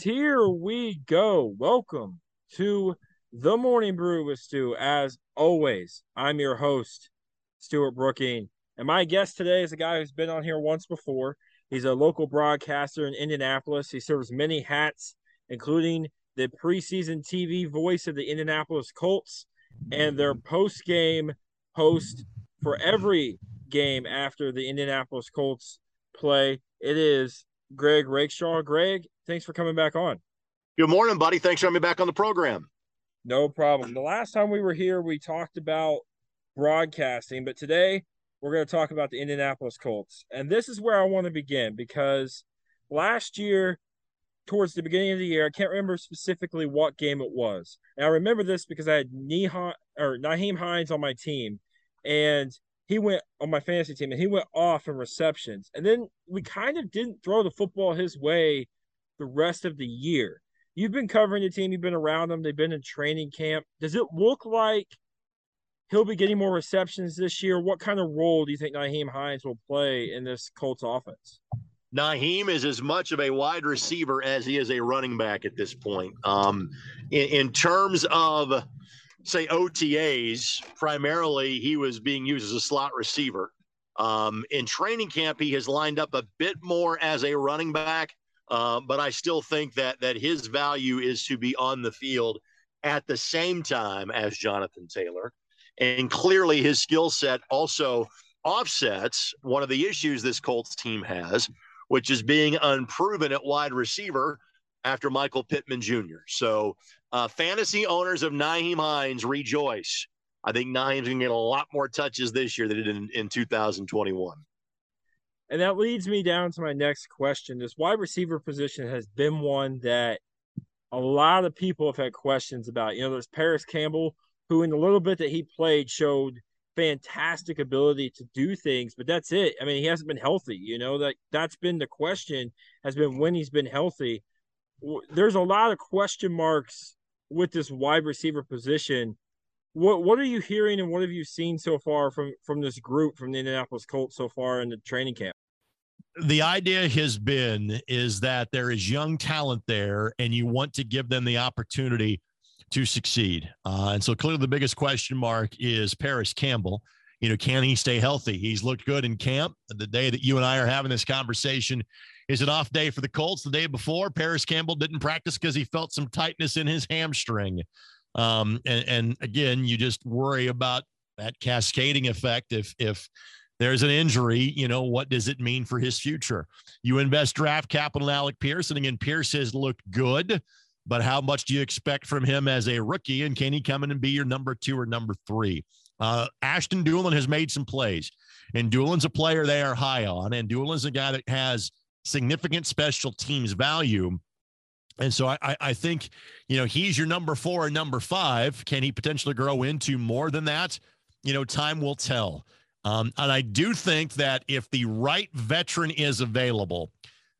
And here we go. Welcome to the Morning Brew with Stu. As always, I'm your host, Stuart Brooking. And my guest today is a guy who's been on here once before. He's a local broadcaster in Indianapolis. He serves many hats, including the preseason TV voice of the Indianapolis Colts and their post game host for every game after the Indianapolis Colts play. It is Greg Rakestraw. Greg, thanks for coming back on. Good morning, buddy. Thanks for having me back on the program. No problem. The last time we were here, we talked about broadcasting, but today we're going to talk about the Indianapolis Colts. And this is where I want to begin because last year, towards the beginning of the year, I can't remember specifically what game it was. And I remember this because I had Neha, or Nyheim Hines on my team, and he went on my fantasy team and he went off in receptions. And then we kind of didn't throw the football his way the rest of the year. You've been covering the team, you've been around them, they've been in training camp. Does it look like he'll be getting more receptions this year? What kind of role do you think Nyheim Hines will play in this Colts offense? Nyheim is as much of a wide receiver as he is a running back at this point. Um, in, in terms of say OTAs, primarily he was being used as a slot receiver. Um, in training camp, he has lined up a bit more as a running back, uh, but I still think that that his value is to be on the field at the same time as Jonathan Taylor, and clearly his skill set also offsets one of the issues this Colts team has, which is being unproven at wide receiver after Michael Pittman Jr. So uh, fantasy owners of Nyheim Hines rejoice. I think Nyheim's going to get a lot more touches this year than it did in, in 2021. And that leads me down to my next question. This wide receiver position has been one that a lot of people have had questions about. You know, there's Parris Campbell, who in the little bit that he played showed fantastic ability to do things, but that's it. I mean, he hasn't been healthy. You know that that's been the question has been when he's been healthy. There's a lot of question marks with this wide receiver position. What what are you hearing and what have you seen so far from from this group from the Indianapolis Colts so far in the training camp? The idea has been is that there is young talent there, and you want to give them the opportunity to succeed. Uh, and so clearly, the biggest question mark is Parris Campbell. You know, can he stay healthy? He's looked good in camp. The day that you and I are having this conversation, is an off day for the Colts. The day before, Parris Campbell didn't practice because he felt some tightness in his hamstring. Um, and, and again, you just worry about that cascading effect. If if there's an injury, you know what does it mean for his future? You invest draft capital in Alec Pierce, and again, Pierce has looked good, but how much do you expect from him as a rookie? And can he come in and be your number two or number three? Uh, Ashton Dulin has made some plays, and Dulin's a player they are high on, and Dulin's a guy that has significant special teams value. And so I, I think, you know, he's your number four and number five. Can he potentially grow into more than that? You know, time will tell. Um, and I do think that if the right veteran is available,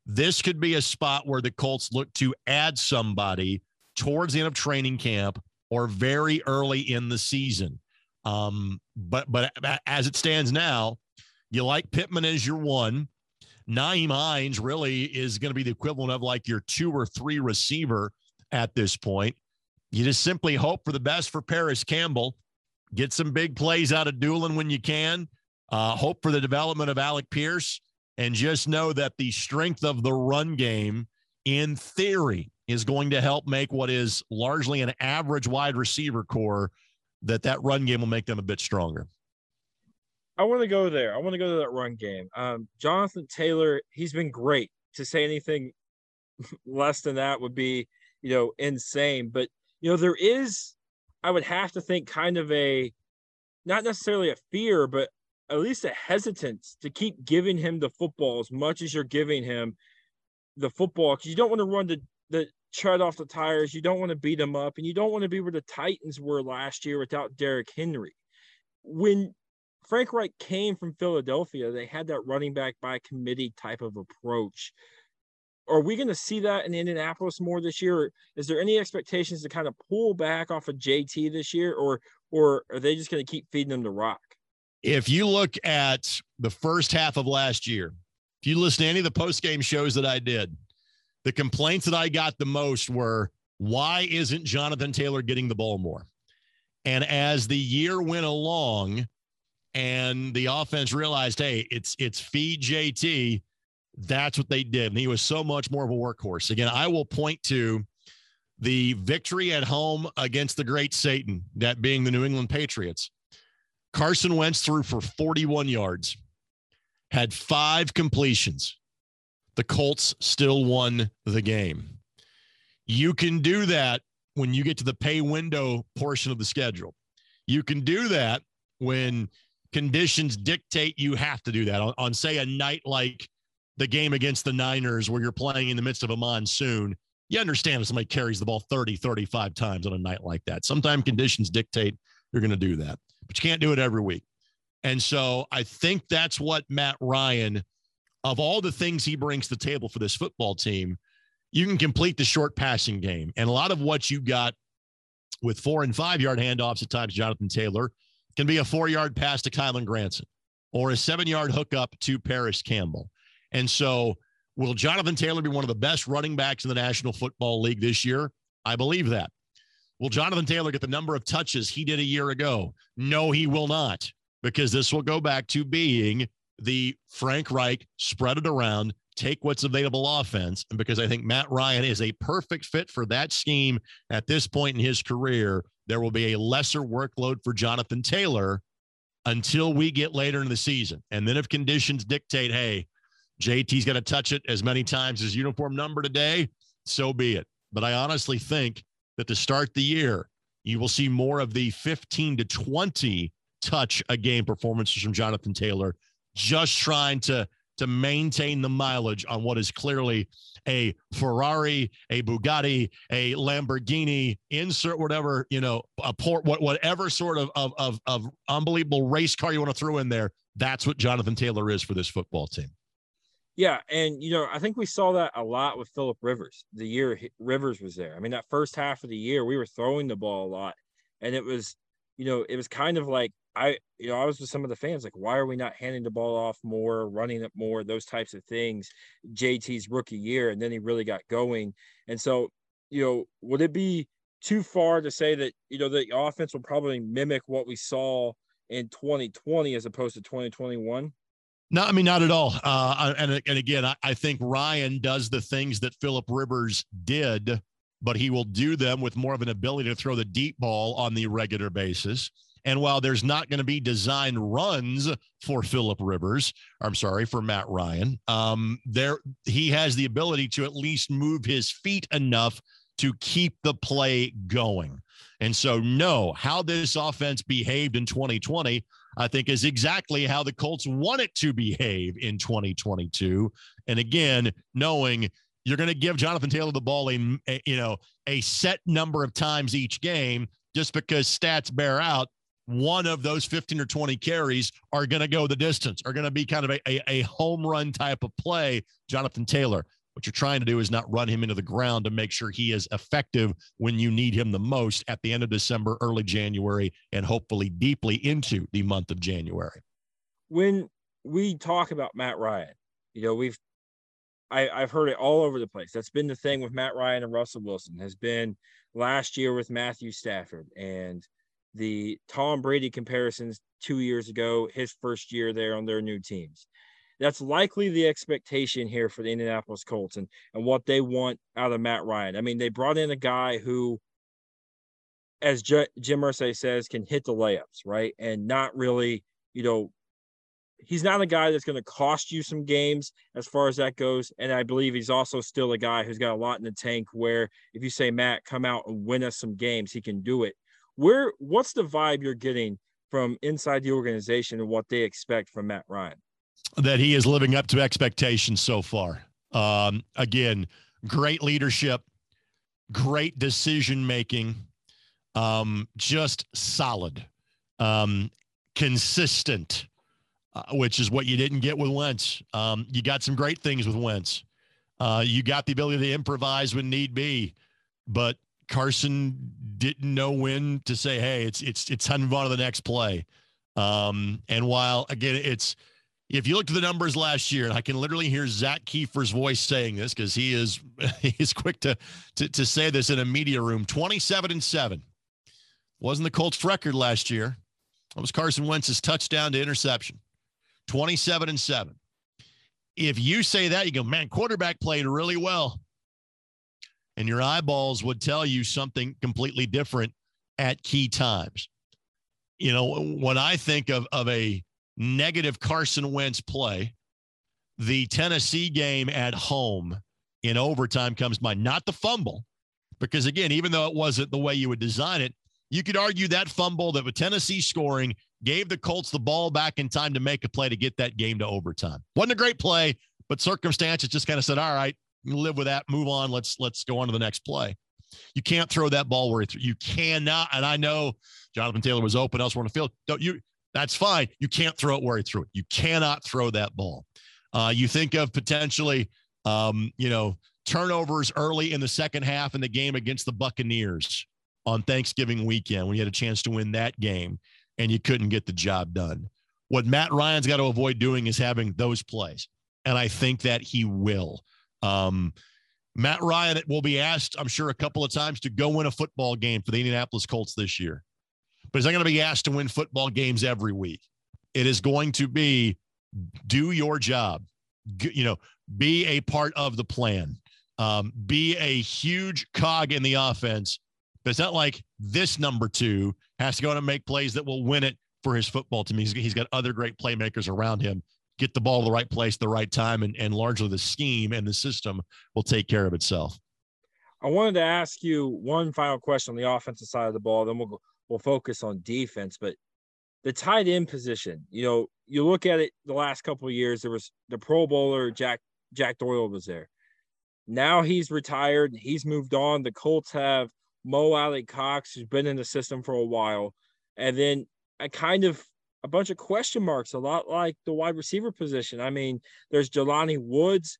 this could be a spot where the Colts look to add somebody towards the end of training camp or very early in the season. Um, but but as it stands now, you like Pittman as your one. Nyheim Hines really is going to be the equivalent of like your two or three receiver at this point. You just simply hope for the best for Parris Campbell. Get some big plays out of Dulin when you can. Uh, hope for the development of Alec Pierce. And just know that the strength of the run game, in theory, is going to help make what is largely an average wide receiver core, that that run game will make them a bit stronger. I want to go there. I want to go to that run game. Um, Jonathan Taylor, he's been great. To say anything less than that would be, you know, insane. But you know, there is, I would have to think, kind of a, not necessarily a fear, but at least a hesitance to keep giving him the football as much as you're giving him the football because you don't want to run the the tread off the tires. You don't want to beat him up, and you don't want to be where the Titans were last year without Derrick Henry. When Frank Reich came from Philadelphia. They had that running back by committee type of approach. Are we going to see that in Indianapolis more this year? Is there any expectations to kind of pull back off of JT this year, or or are they just going to keep feeding them the rock? If you look at the first half of last year, if you listen to any of the post game shows that I did, the complaints that I got the most were why isn't Jonathan Taylor getting the ball more? And as the year went along and the offense realized, hey, it's it's feed JT, that's what they did. And he was so much more of a workhorse. Again, I will point to the victory at home against the great Satan, that being the New England Patriots. Carson Wentz threw for 41 yards, had five completions. The Colts still won the game. You can do that when you get to the pay window portion of the schedule. You can do that when conditions dictate you have to do that on, on say a night like the game against the Niners where you're playing in the midst of a monsoon. You understand if somebody carries the ball 30, 35 times on a night like that. Sometimes conditions dictate you're going to do that, but you can't do it every week. And so I think that's what Matt Ryan, of all the things he brings to the table for this football team, you can complete the short passing game. And a lot of what you got with four and five yard handoffs at times, Jonathan Taylor, can be a four yard pass to Kylen Granson or a seven yard hookup to Parris Campbell. And so, will Jonathan Taylor be one of the best running backs in the National Football League this year? I believe that. Will Jonathan Taylor get the number of touches he did a year ago? No, he will not, because this will go back to being the Frank Reich spread it around, take what's available offense. And because I think Matt Ryan is a perfect fit for that scheme at this point in his career, there will be a lesser workload for Jonathan Taylor until we get later in the season. And then if conditions dictate, hey, JT's going to touch it as many times as uniform number today, so be it. But I honestly think that to start the year, you will see more of the 15 to 20 touch a game performances from Jonathan Taylor, just trying to to maintain the mileage on what is clearly a Ferrari, a Bugatti, a Lamborghini, insert whatever, you know, a port, what, whatever sort of, of, of, of unbelievable race car you want to throw in there. That's what Jonathan Taylor is for this football team. Yeah, and you know, I think we saw that a lot with Philip Rivers. The year Rivers was there. I mean, that first half of the year, we were throwing the ball a lot, and it was, you know, it was kind of like I, you know, I was with some of the fans like, why are we not handing the ball off more, running it more, those types of things. JT's rookie year, and then he really got going, and so, you know, would it be too far to say that you know the offense will probably mimic what we saw in 2020 as opposed to 2021? No, I mean not at all. Uh, and and again, I, I think Ryan does the things that Philip Rivers did, but he will do them with more of an ability to throw the deep ball on the regular basis. And while there's not going to be design runs for Philip Rivers, I'm sorry for Matt Ryan, um, there he has the ability to at least move his feet enough to keep the play going. And so, no, how this offense behaved in 2020 I think is exactly how the Colts want it to behave in 2022. And again, knowing you're going to give Jonathan Taylor the ball a, a, you know a set number of times each game just because stats bear out one of those 15 or 20 carries are going to go the distance are going to be kind of a, a, a home run type of play jonathan taylor what you're trying to do is not run him into the ground to make sure he is effective when you need him the most at the end of December, early January, and hopefully deeply into the month of January. When we talk about Matt Ryan, you know, we've I, I've heard it all over the place. That's been the thing with Matt Ryan and Russell Wilson, has been last year with Matthew Stafford and the Tom Brady comparisons two years ago, his first year there on their new teams that's likely the expectation here for the Indianapolis Colts and, and what they want out of Matt Ryan. I mean, they brought in a guy who, as J- Jim Irsay says, can hit the layups, right? And not really, you know, he's not a guy that's going to cost you some games as far as that goes. And I believe he's also still a guy who's got a lot in the tank where if you say, Matt, come out and win us some games, he can do it. Where, what's the vibe you're getting from inside the organization and what they expect from Matt Ryan? that he is living up to expectations so far. Um, again, great leadership, great decision making, um, just solid, um, consistent, uh, which is what you didn't get with Wentz. Um, you got some great things with Wentz. Uh, you got the ability to improvise when need be, but Carson didn't know when to say, "Hey, it's it's it's time to move on to the next play." Um, and while again, it's if you look at the numbers last year, and I can literally hear Zak Keefer's voice saying this because he is he's quick to, to to say this in a media room. Twenty-seven and seven wasn't the Colts' record last year. That was Carson Wentz's touchdown to interception. Twenty-seven and seven. If you say that, you go, man, quarterback played really well, and your eyeballs would tell you something completely different at key times. You know, when I think of of a negative Carson Wentz play. The Tennessee game at home in overtime comes to mind, not the fumble, because again, even though it wasn't the way you would design it, you could argue that fumble that with Tennessee scoring gave the Colts the ball back in time to make a play to get that game to overtime. Wasn't a great play, but circumstances just kind of said, "All right, live with that, move on. Let's let's go on to the next play." You can't throw that ball where you cannot. And I know Jonathan Taylor was open elsewhere on the field. Don't you? That's fine. You can't throw it where he threw it. You cannot throw that ball. Uh, you think of potentially, um, you know, turnovers early in the second half in the game against the Buccaneers on Thanksgiving weekend when you had a chance to win that game and you couldn't get the job done. What Matt Ryan's got to avoid doing is having those plays. And I think that he will. Um, Matt Ryan will be asked, I'm sure, a couple of times to go win a football game for the Indianapolis Colts this year but he's not going to be asked to win football games every week. It is going to be do your job, you know, be a part of the plan, um, be a huge cog in the offense. But it's not like this number two has to go and make plays that will win it for his football team. He's, he's got other great playmakers around him. Get the ball to the right place, the right time, and, and largely the scheme and the system will take care of itself. I wanted to ask you one final question on the offensive side of the ball. Then we'll we'll focus on defense. But the tight end position, you know, you look at it the last couple of years, there was the Pro Bowler Jack Jack Doyle was there. Now he's retired. He's moved on. The Colts have Mo Alie-Cox, who's been in the system for a while, and then I kind of a bunch of question marks, a lot like the wide receiver position. I mean, there's Jelani Woods,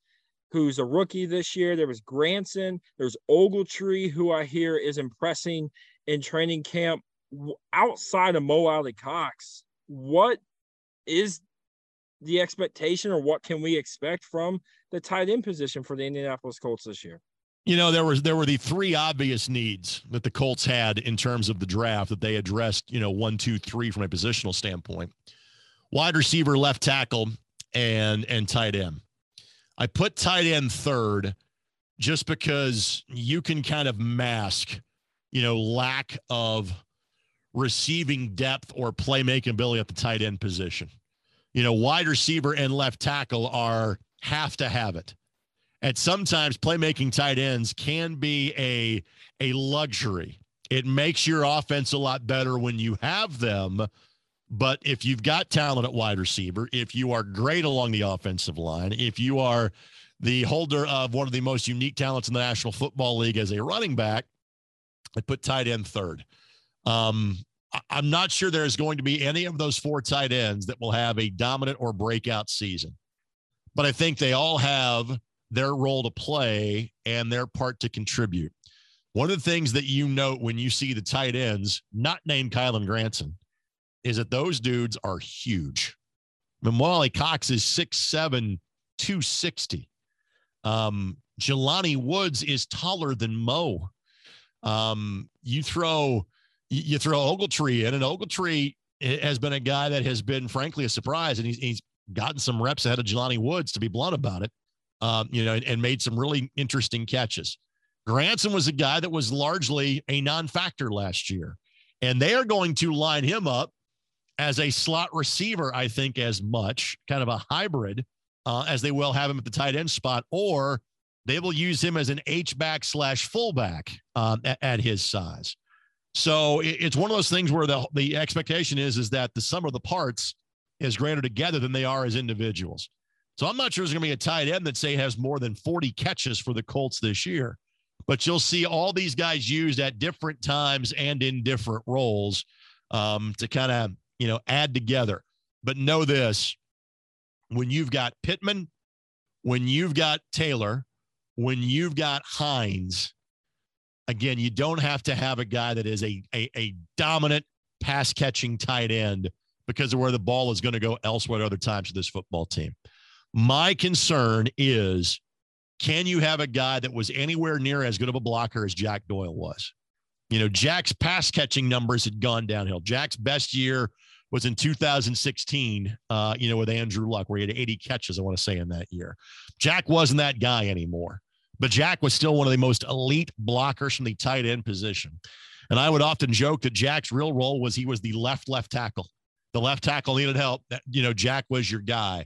who's a rookie this year. There was Granson. There's Ogletree, who I hear is impressing in training camp outside of Mo Alie-Cox, what is the expectation or what can we expect from the tight end position for the Indianapolis Colts this year? You know, there was there were the three obvious needs that the Colts had in terms of the draft that they addressed, you know, one, two, three from a positional standpoint. Wide receiver, left tackle, and and tight end. I put tight end third just because you can kind of mask, you know, lack of receiving depth or playmaking ability at the tight end position. You know, wide receiver and left tackle are have to have it. And sometimes playmaking tight ends can be a a luxury. It makes your offense a lot better when you have them. But if you've got talent at wide receiver, if you are great along the offensive line, if you are the holder of one of the most unique talents in the National Football League as a running back, I put tight end third. Um, I'm not sure there's going to be any of those four tight ends that will have a dominant or breakout season, but I think they all have their role to play and their part to contribute. One of the things that you note when you see the tight ends, not named Kylen Granson, is that those dudes are huge. Mo Alie-Cox is 6'7, 260. Um, Jelani Woods is taller than Mo. Um, you throw you throw Ogletree in, and Ogletree has been a guy that has been, frankly, a surprise, and he's, he's gotten some reps ahead of Jelani Woods, to be blunt about it, um, you know, and, and, made some really interesting catches. Granson was a guy that was largely a non-factor last year, and they are going to line him up as a slot receiver, I think, as much kind of a hybrid uh, as they will have him at the tight end spot, or they will use him as an H back slash fullback um, at, at his size. So it's one of those things where the the expectation is is that the sum of the parts is greater together than they are as individuals. So I'm not sure there's going to be a tight end that say has more than 40 catches for the Colts this year, but you'll see all these guys used at different times and in different roles um, to kind of you know add together. But know this: when you've got Pittman, when you've got Taylor, when you've got Hines, again, you don't have to have a guy that is a, a, a dominant pass catching tight end because of where the ball is going to go elsewhere at other times for this football team. My concern is can you have a guy that was anywhere near as good of a blocker as Jack Doyle was? You know, Jack's pass catching numbers had gone downhill. Jack's best year was in 2016, uh, you know, with Andrew Luck, where he had 80 catches, I want to say, in that year. Jack wasn't that guy anymore, but Jack was still one of the most elite blockers from the tight end position. And I would often joke that Jack's real role was he was the left left tackle. The left tackle needed help. You know, Jack was your guy.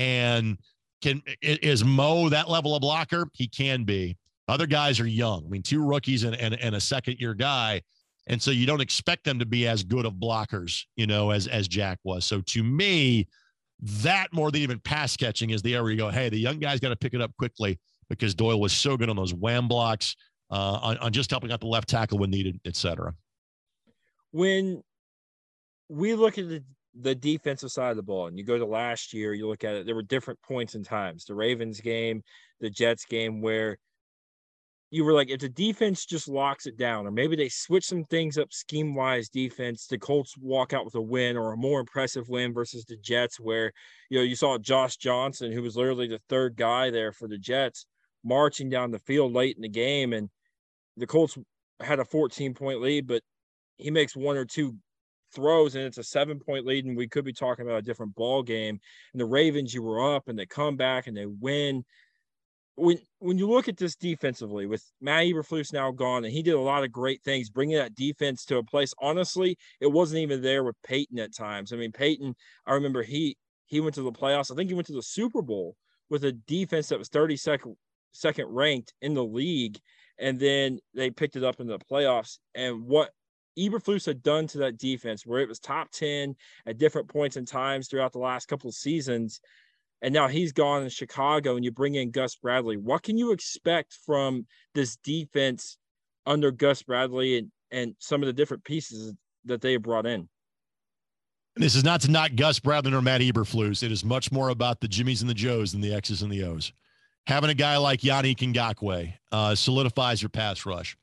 And can is Mo that level of blocker? He can be. Other guys are young. I mean, two rookies and, and, and a second year guy and so you don't expect them to be as good of blockers, you know, as as Jack was. So to me, that more than even pass catching is the area you go, hey, the young guy's got to pick it up quickly because Doyle was so good on those wham blocks, uh, on, on just helping out the left tackle when needed, et cetera. When we look at the the defensive side of the ball and you go to last year, you look at it, there were different points in times. The Ravens game, the Jets game, where you were like, if the defense just locks it down, or maybe they switch some things up scheme wise defense, the Colts walk out with a win or a more impressive win versus the Jets, where you know you saw Josh Johnson, who was literally the third guy there for the Jets, marching down the field late in the game, and the Colts had a 14 point lead, but he makes one or two throws and it's a seven point lead, and we could be talking about a different ball game. And the Ravens, you were up and they come back and they win when when you look at this defensively with Matt Eberflus now gone, and he did a lot of great things, bringing that defense to a place. Honestly, it wasn't even there with Peyton at times. I mean, Peyton, I remember he he went to the playoffs. I think he went to the Super Bowl with a defense that was 32nd second ranked in the league, and then they picked it up in the playoffs. And what Eberflus had done to that defense, where it was top 10 at different points and times throughout the last couple of seasons, and now he's gone in Chicago and you bring in Gus Bradley. What can you expect from this defense under Gus Bradley and, and some of the different pieces that they have brought in? This is not to knock Gus Bradley or Matt Eberflus. It is much more about the Jimmies and the Joes than the X's and the O's. Having a guy like Yanni Ngakoue uh, solidifies your pass rush.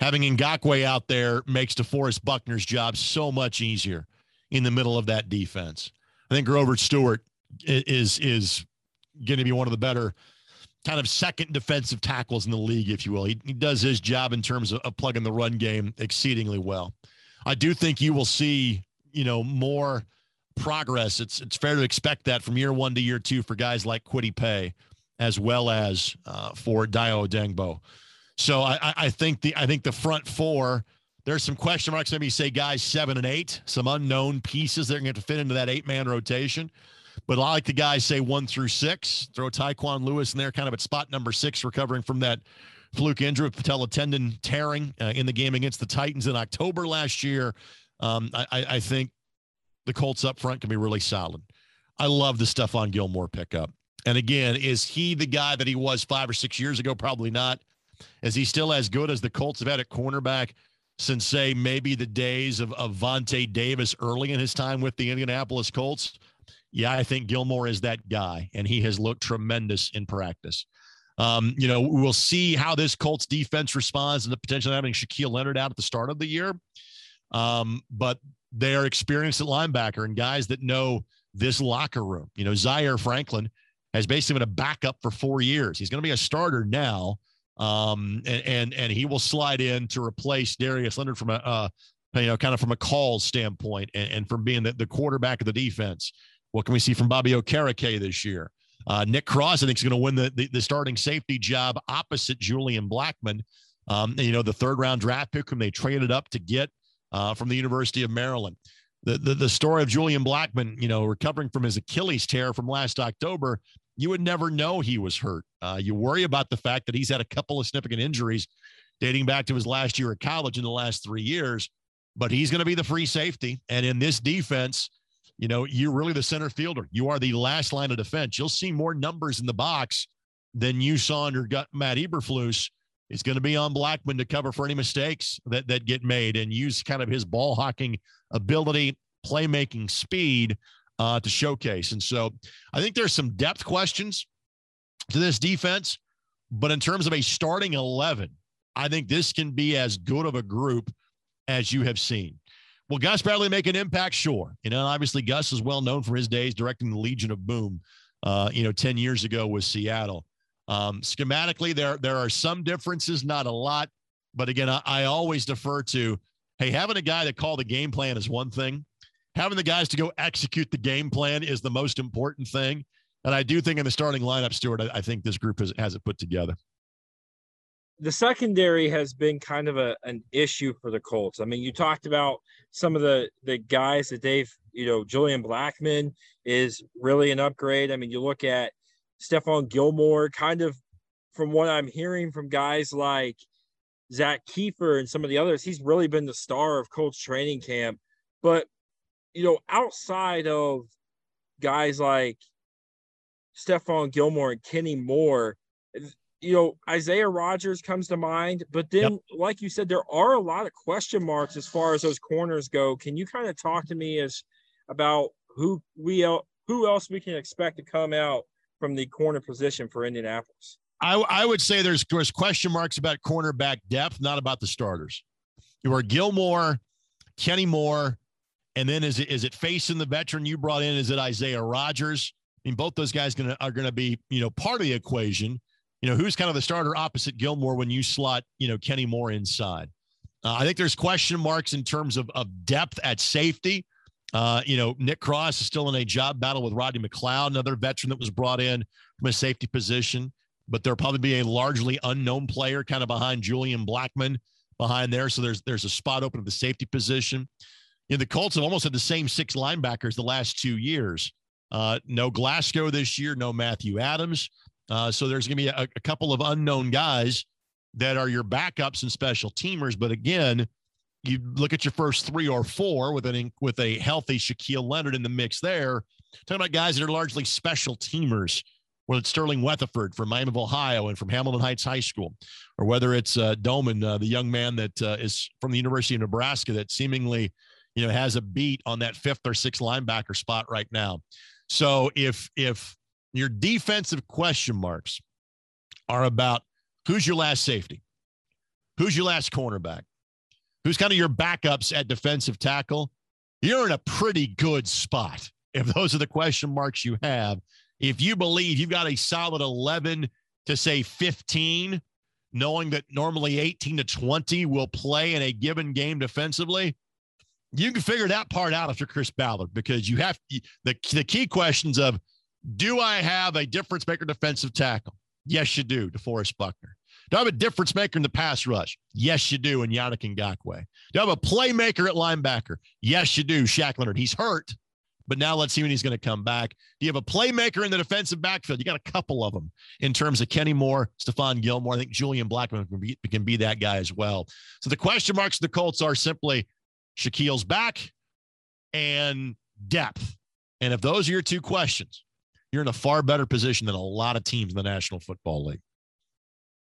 Having Ngakoue out there makes DeForest Buckner's job so much easier in the middle of that defense. I think Grover Stewart is is going to be one of the better kind of second defensive tackles in the league, if you will. He, he does his job in terms of, of plugging the run game exceedingly well. I do think you will see, you know, more progress. It's it's fair to expect that from year one to year two for guys like Kwity Paye, as well as uh, for Dayo Odeyingbo. So I, I think the I think the front four. There's some question marks. Maybe you say guys seven and eight, some unknown pieces that are going to fit into that eight man rotation. But I like the guys say one through six. Throw Tyquan Lewis in there, kind of at spot number six, recovering from that fluke injury, patella tendon tearing uh, in the game against the Titans in October last year. Um, I, I, think the Colts up front can be really solid. I love the Stephon Gilmore pickup. And again, is he the guy that he was five or six years ago? Probably not. Is he still as good as the Colts have had at cornerback since, say, maybe the days of, of Vontae Davis early in his time with the Indianapolis Colts? yeah, I think Gilmore is that guy, and he has looked tremendous in practice. Um, you know, we'll see how this Colts defense responds and the potential of having Shaquille Leonard out at the start of the year. Um, but they are experienced at linebacker and guys that know this locker room. You know, Zaire Franklin has basically been a backup for four years. He's going to be a starter now, um, and, and and he will slide in to replace Darius Leonard from a uh, you know kind of from a call standpoint and, and from being the, the quarterback of the defense. What can we see from Bobby Okereke this year? Uh, Nick Cross, I think, is going to win the, the, the starting safety job opposite Julian Blackmon. Um, and, you know, the third round draft pick whom they traded up to get uh, from the University of Maryland. The, the the story of Julian Blackmon, you know, recovering from his Achilles tear from last October, you would never know he was hurt. Uh, you worry about the fact that he's had a couple of significant injuries dating back to his last year at college in the last three years, but he's going to be the free safety. And in this defense, you know, you're really the center fielder. You are the last line of defense. You'll see more numbers in the box than you saw under gut Matt Eberflus. It's going to be on Blackmon to cover for any mistakes that that get made and use kind of his ball hawking ability, playmaking speed uh, to showcase. And so I think there's some depth questions to this defense, but in terms of a starting 11, I think this can be as good of a group as you have seen. will Gus Bradley make an impact? Sure. You know, obviously Gus is well known for his days directing the Legion of Boom. Uh, you know, ten years ago with Seattle. Um, schematically, there there are some differences, not a lot. But again, I, I always defer to, hey, having a guy that call the game plan is one thing. Having the guys to go execute the game plan is the most important thing. And I do think in the starting lineup, Stuart, I, I think this group has, has it put together. The secondary has been kind of a, an issue for the Colts. I mean, you talked about some of the the guys that they've, you know, Julian Blackmon is really an upgrade. I mean, you look at Stephon Gilmore, kind of from what I'm hearing from guys like Zak Keefer and some of the others, he's really been the star of Colts training camp. But, you know, outside of guys like Stephon Gilmore and Kenny Moore, you know, Isaiah Rodgers comes to mind. But then, yep. like you said, there are a lot of question marks as far as those corners go. Can you kind of talk to me as about who we who else we can expect to come out from the corner position for Indianapolis? I, I would say there's, there's question marks about cornerback depth, not about the starters. You are Gilmore, Kenny Moore, and then is it is it Facyson the veteran you brought in? Is it Isaiah Rodgers? I mean, both those guys gonna are gonna be you know part of the equation. You know, who's kind of the starter opposite Gilmore when you slot you know Kenny Moore inside? Uh, I think there's question marks in terms of of depth at safety. Uh, you know, Nick Cross is still in a job battle with Rodney McLeod, another veteran that was brought in from a safety position but there'll probably be a largely unknown player kind of behind Julian Blackmon behind there. So there's there's a spot open at the safety position. Know, the Colts have almost had the same six linebackers the last two years. Uh, no Glasgow this year, no Matthew Adams. Uh, so there's going to be a, a, couple of unknown guys that are your backups and special teamers. But again, you look at your first three or four with an with a healthy Shaquille Leonard in the mix there. Talking about guys that are largely special teamers whether it's Sterling Weatherford from Miami of Ohio and from Hamilton Heights High School, or whether it's uh, Domann, uh, the young man that uh, is from the University of Nebraska that seemingly, you know, has a beat on that fifth or sixth linebacker spot right now. So if if your defensive question marks are about who's your last safety, who's your last cornerback, who's kind of your backups at defensive tackle, you're in a pretty good spot. If those are the question marks you have, if you believe you've got a solid 11 to say 15, knowing that normally 18 to 20 will play in a given game defensively, you can figure that part out after Chris Ballard because you have the, the key questions of do I have a difference maker defensive tackle? Yes, you do, DeForest Buckner. Do I have a difference maker in the pass rush? Yes, you do, in Yannick Ngakoue. Do I have a playmaker at linebacker? Yes, you do, Shaq Leonard. He's hurt, but now let's see when he's going to come back. Do you have a playmaker in the defensive backfield? You got a couple of them in terms of Kenny Moore, Stephon Gilmore. I think Julian Blackmon can be, can be that guy as well. So the question marks the Colts are simply Shaquille's back and depth. And if those are your two questions, you're in a far better position than a lot of teams in the National Football League.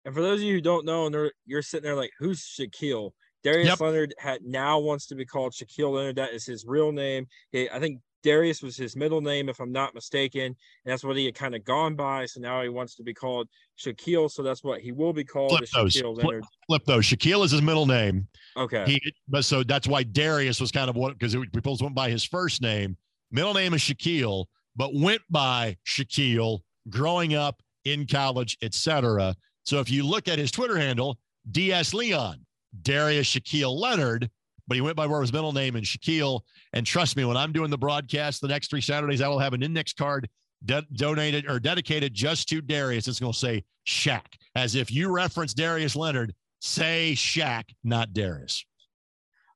And for those of you who don't know, and you're sitting there like, who's Shaquille? Darius yep. Leonard had now wants to be called Shaquille Leonard. That is his real name. He, I think Darius was his middle name, if I'm not mistaken. And that's what he had kind of gone by. So now he wants to be called Shaquille. So that's what he will be called. Flip those. Shaquille Leonard. Flip, flip, those. Shaquille is his middle name. Okay. He, but so that's why Darius was kind of what because people went by his first name. Middle name is Shaquille, but went by Shaquille growing up in college, etc. So if you look at his Twitter handle, DS Leon, Darius Shaquille Leonard, but he went by where his middle name and Shaquille. And trust me, when I'm doing the broadcast the next three Saturdays, I will have an index card de- donated or dedicated just to Darius. It's going to say Shaq, as if you reference Darius Leonard, say Shaq, not Darius.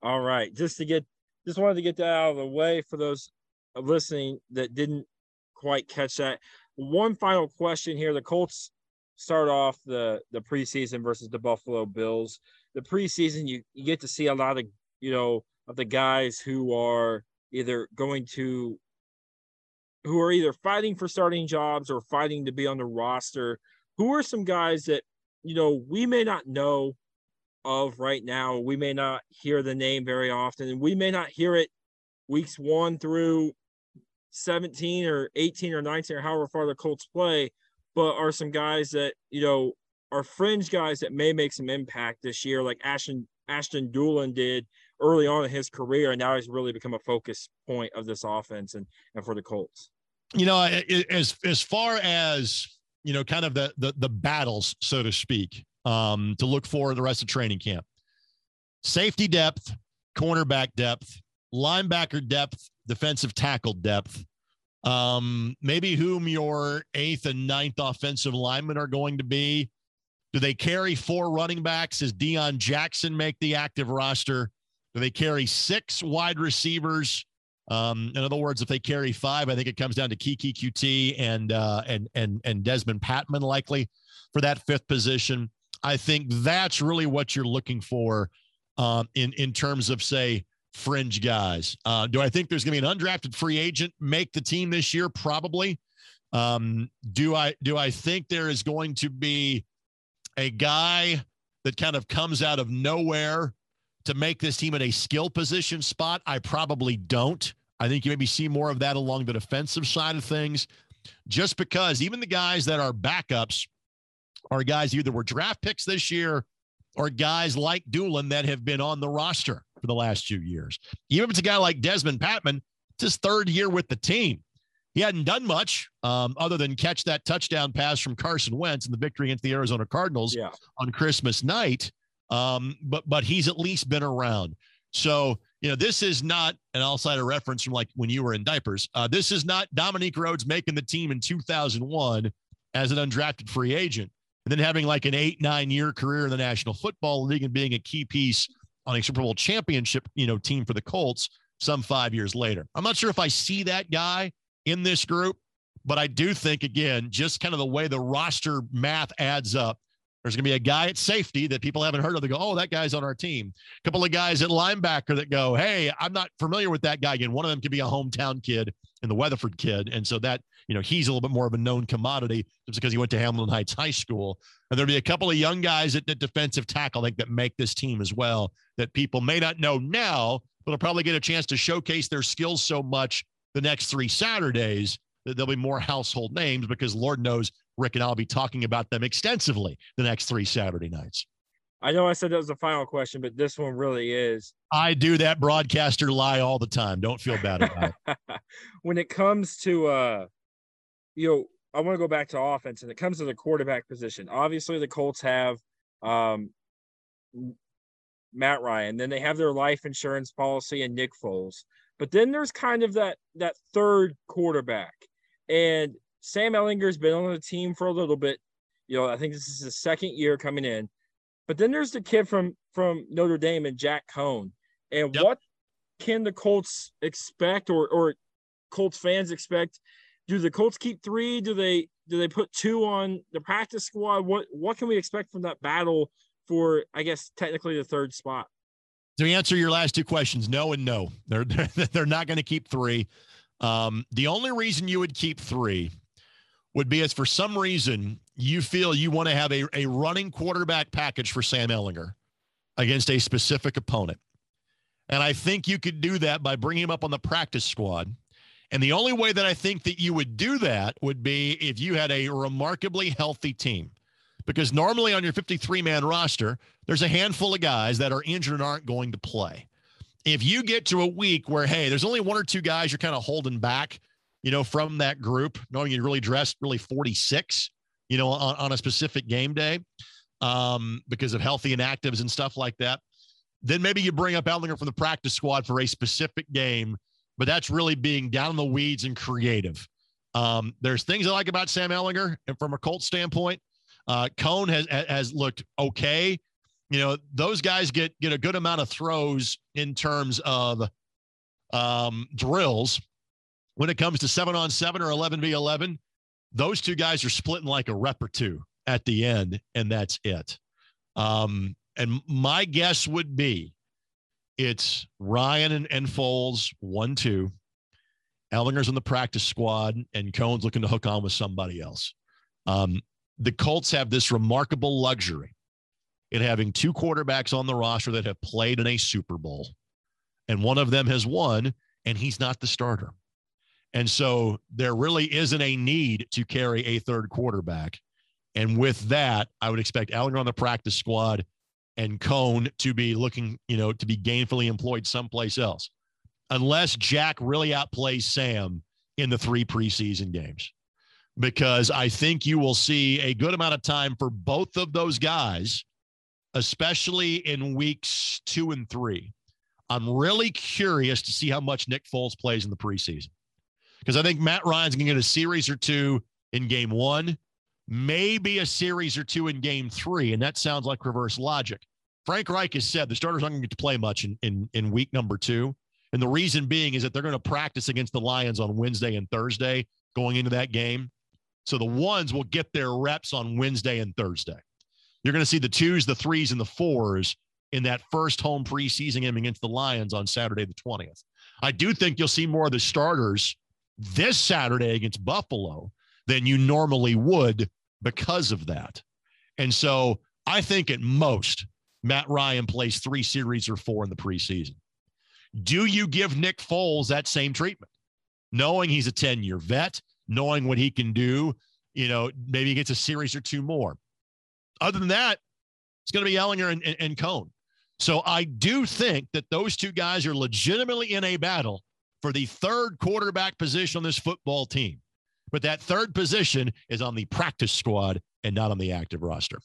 All right, just to get, just wanted to get that out of the way for those listening that didn't quite catch that. One final question here: the Colts start off the the preseason versus the Buffalo Bills. The preseason, you you get to see a lot of you know, of the guys who are either going to who are either fighting for starting jobs or fighting to be on the roster. Who are some guys that, you know, we may not know of right now. We may not hear the name very often, and we may not hear it weeks one through 17 or 18 or 19 or however far the Colts play, but are some guys that, you know, are fringe guys that may make some impact this year, like Ashton Ashton Dulin did early on in his career, and now he's really become a focus point of this offense and and for the Colts. You know, as as far as you know, kind of the the, the battles, so to speak, um, to look for the rest of training camp. Safety depth, cornerback depth, linebacker depth, defensive tackle depth. Um, maybe whom your eighth and ninth offensive linemen are going to be. Do they carry four running backs? Does Deon Jackson make the active roster? They carry six wide receivers? Um, in other words, if they carry five, I think it comes down to Keke Coutee and uh, and and and Dezmon Patmon likely for that fifth position. I think that's really what you're looking for um, in in terms of say fringe guys. Uh, do I think there's going to be an undrafted free agent make the team this year? Probably. Um, do I do I think there is going to be a guy that kind of comes out of nowhere to make this team at a skill position spot? I probably don't. I think you maybe see more of that along the defensive side of things, just because even the guys that are backups are guys either were draft picks this year or guys like Dulin that have been on the roster for the last few years. Even if it's a guy like Dezmon Patmon, it's his third year with the team. He hadn't done much um, other than catch that touchdown pass from Carson Wentz in the victory against the Arizona Cardinals yeah. on Christmas night. Um, but but he's at least been around. So you know this is not, an a reference from like when you were in diapers. Uh, this is not Dominique Rhodes making the team in 2001 as an undrafted free agent and then having like an eight nine year career in the National Football League and being a key piece on a Super Bowl championship you know team for the Colts some five years later. I'm not sure if I see that guy in this group. But I do think, again, just kind of the way the roster math adds up, there's going to be a guy at safety that people haven't heard of. They go, oh, that guy's on our team. A couple of guys at linebacker that go, hey, I'm not familiar with that guy. Again, one of them could be a hometown kid and the Weatherford kid. And so that, you know, he's a little bit more of a known commodity just because he went to Hamilton Heights High School. And there'll be a couple of young guys at the defensive tackle, I think, that make this team as well that people may not know now, but will probably get a chance to showcase their skills so much the next three Saturdays, there'll be more household names because Lord knows Rick and I'll be talking about them extensively the next three Saturday nights. I know I said that was the final question, but this one really is. I do that broadcaster lie all the time. Don't feel bad about it. when it comes to, uh, you know, I want to go back to offense and it comes to the quarterback position. Obviously, the Colts have um, Matt Ryan. Then they have their life insurance policy and Nick Foles. But then there's kind of that that third quarterback, and Sam Ehlinger's been on the team for a little bit. You know, I think this is his second year coming in. But then there's the kid from from Notre Dame and Jack Coan. And yep. what can the Colts expect, or or Colts fans expect? Do the Colts keep three? Do they do they put two on the practice squad? What what can we expect from that battle for? I guess technically the third spot to answer your last two questions, no and no. They're they're, they're not going to keep three. Um, the only reason you would keep three would be as for some reason you feel you want to have a, a running quarterback package for Sam Ehlinger against a specific opponent. And I think you could do that by bringing him up on the practice squad. And the only way that I think that you would do that would be if you had a remarkably healthy team because normally on your 53 man roster, there's a handful of guys that are injured and aren't going to play. If you get to a week where, hey, there's only one or two guys you're kind of holding back, you know, from that group, knowing you really dressed really 46, you know, on, on a specific game day um, because of healthy inactives and stuff like that, then maybe you bring up Ehlinger from the practice squad for a specific game, but that's really being down in the weeds and creative. Um, there's things I like about Sam Ehlinger and from a Colt standpoint, uh, Coan has has looked okay. You know, those guys get get a good amount of throws in terms of um, drills. When it comes to seven on seven or eleven v eleven, those two guys are splitting like a rep or two at the end, and that's it. Um, and my guess would be it's Ryan and, and Foles one two. ehlinger's on the practice squad, and Coan's looking to hook on with somebody else. Um, the Colts have this remarkable luxury in having two quarterbacks on the roster that have played in a Super Bowl, and one of them has won, and he's not the starter. And so there really isn't a need to carry a third quarterback. And with that, I would expect Ehlinger on the practice squad and Coan to be looking, you know, to be gainfully employed someplace else, unless Jack really outplays Sam in the three preseason games. Because I think you will see a good amount of time for both of those guys, especially in weeks two and three. I'm really curious to see how much Nick Foles plays in the preseason. Because I think Matt Ryan's going to get a series or two in game one, maybe a series or two in game three. And that sounds like reverse logic. Frank Reich has said the starters aren't going to get to play much in, in, in week number two. And the reason being is that they're going to practice against the Lions on Wednesday and Thursday going into that game. So the ones will get their reps on Wednesday and Thursday. You're going to see the twos, the threes, and the fours in that first home preseason game against the Lions on Saturday, the 20th. I do think you'll see more of the starters this Saturday against Buffalo than you normally would because of that. And so I think at most, Matt Ryan plays three series or four in the preseason. Do you give Nick Foles that same treatment? Knowing he's a 10 year vet, knowing what he can do, you know, maybe he gets a series or two more. Other than that, it's going to be Ehlinger and, and, and Coan. So I do think that those two guys are legitimately in a battle for the third quarterback position on this football team. But that third position is on the practice squad and not on the active roster.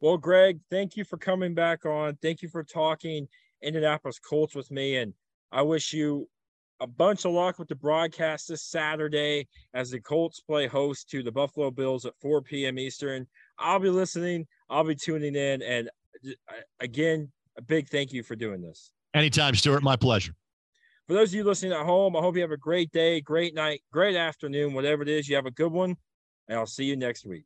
Well, Greg, thank you for coming back on. Thank you for talking Indianapolis Colts with me. And I wish you a bunch of luck with the broadcast this Saturday as the Colts play host to the Buffalo Bills at 4 p.m. Eastern. I'll be listening, I'll be tuning in. And uh, again, a big thank you for doing this. Anytime, Stuart. My pleasure. For those of you listening at home, I hope you have a great day, great night, great afternoon, whatever it is. You have a good one, and I'll see you next week.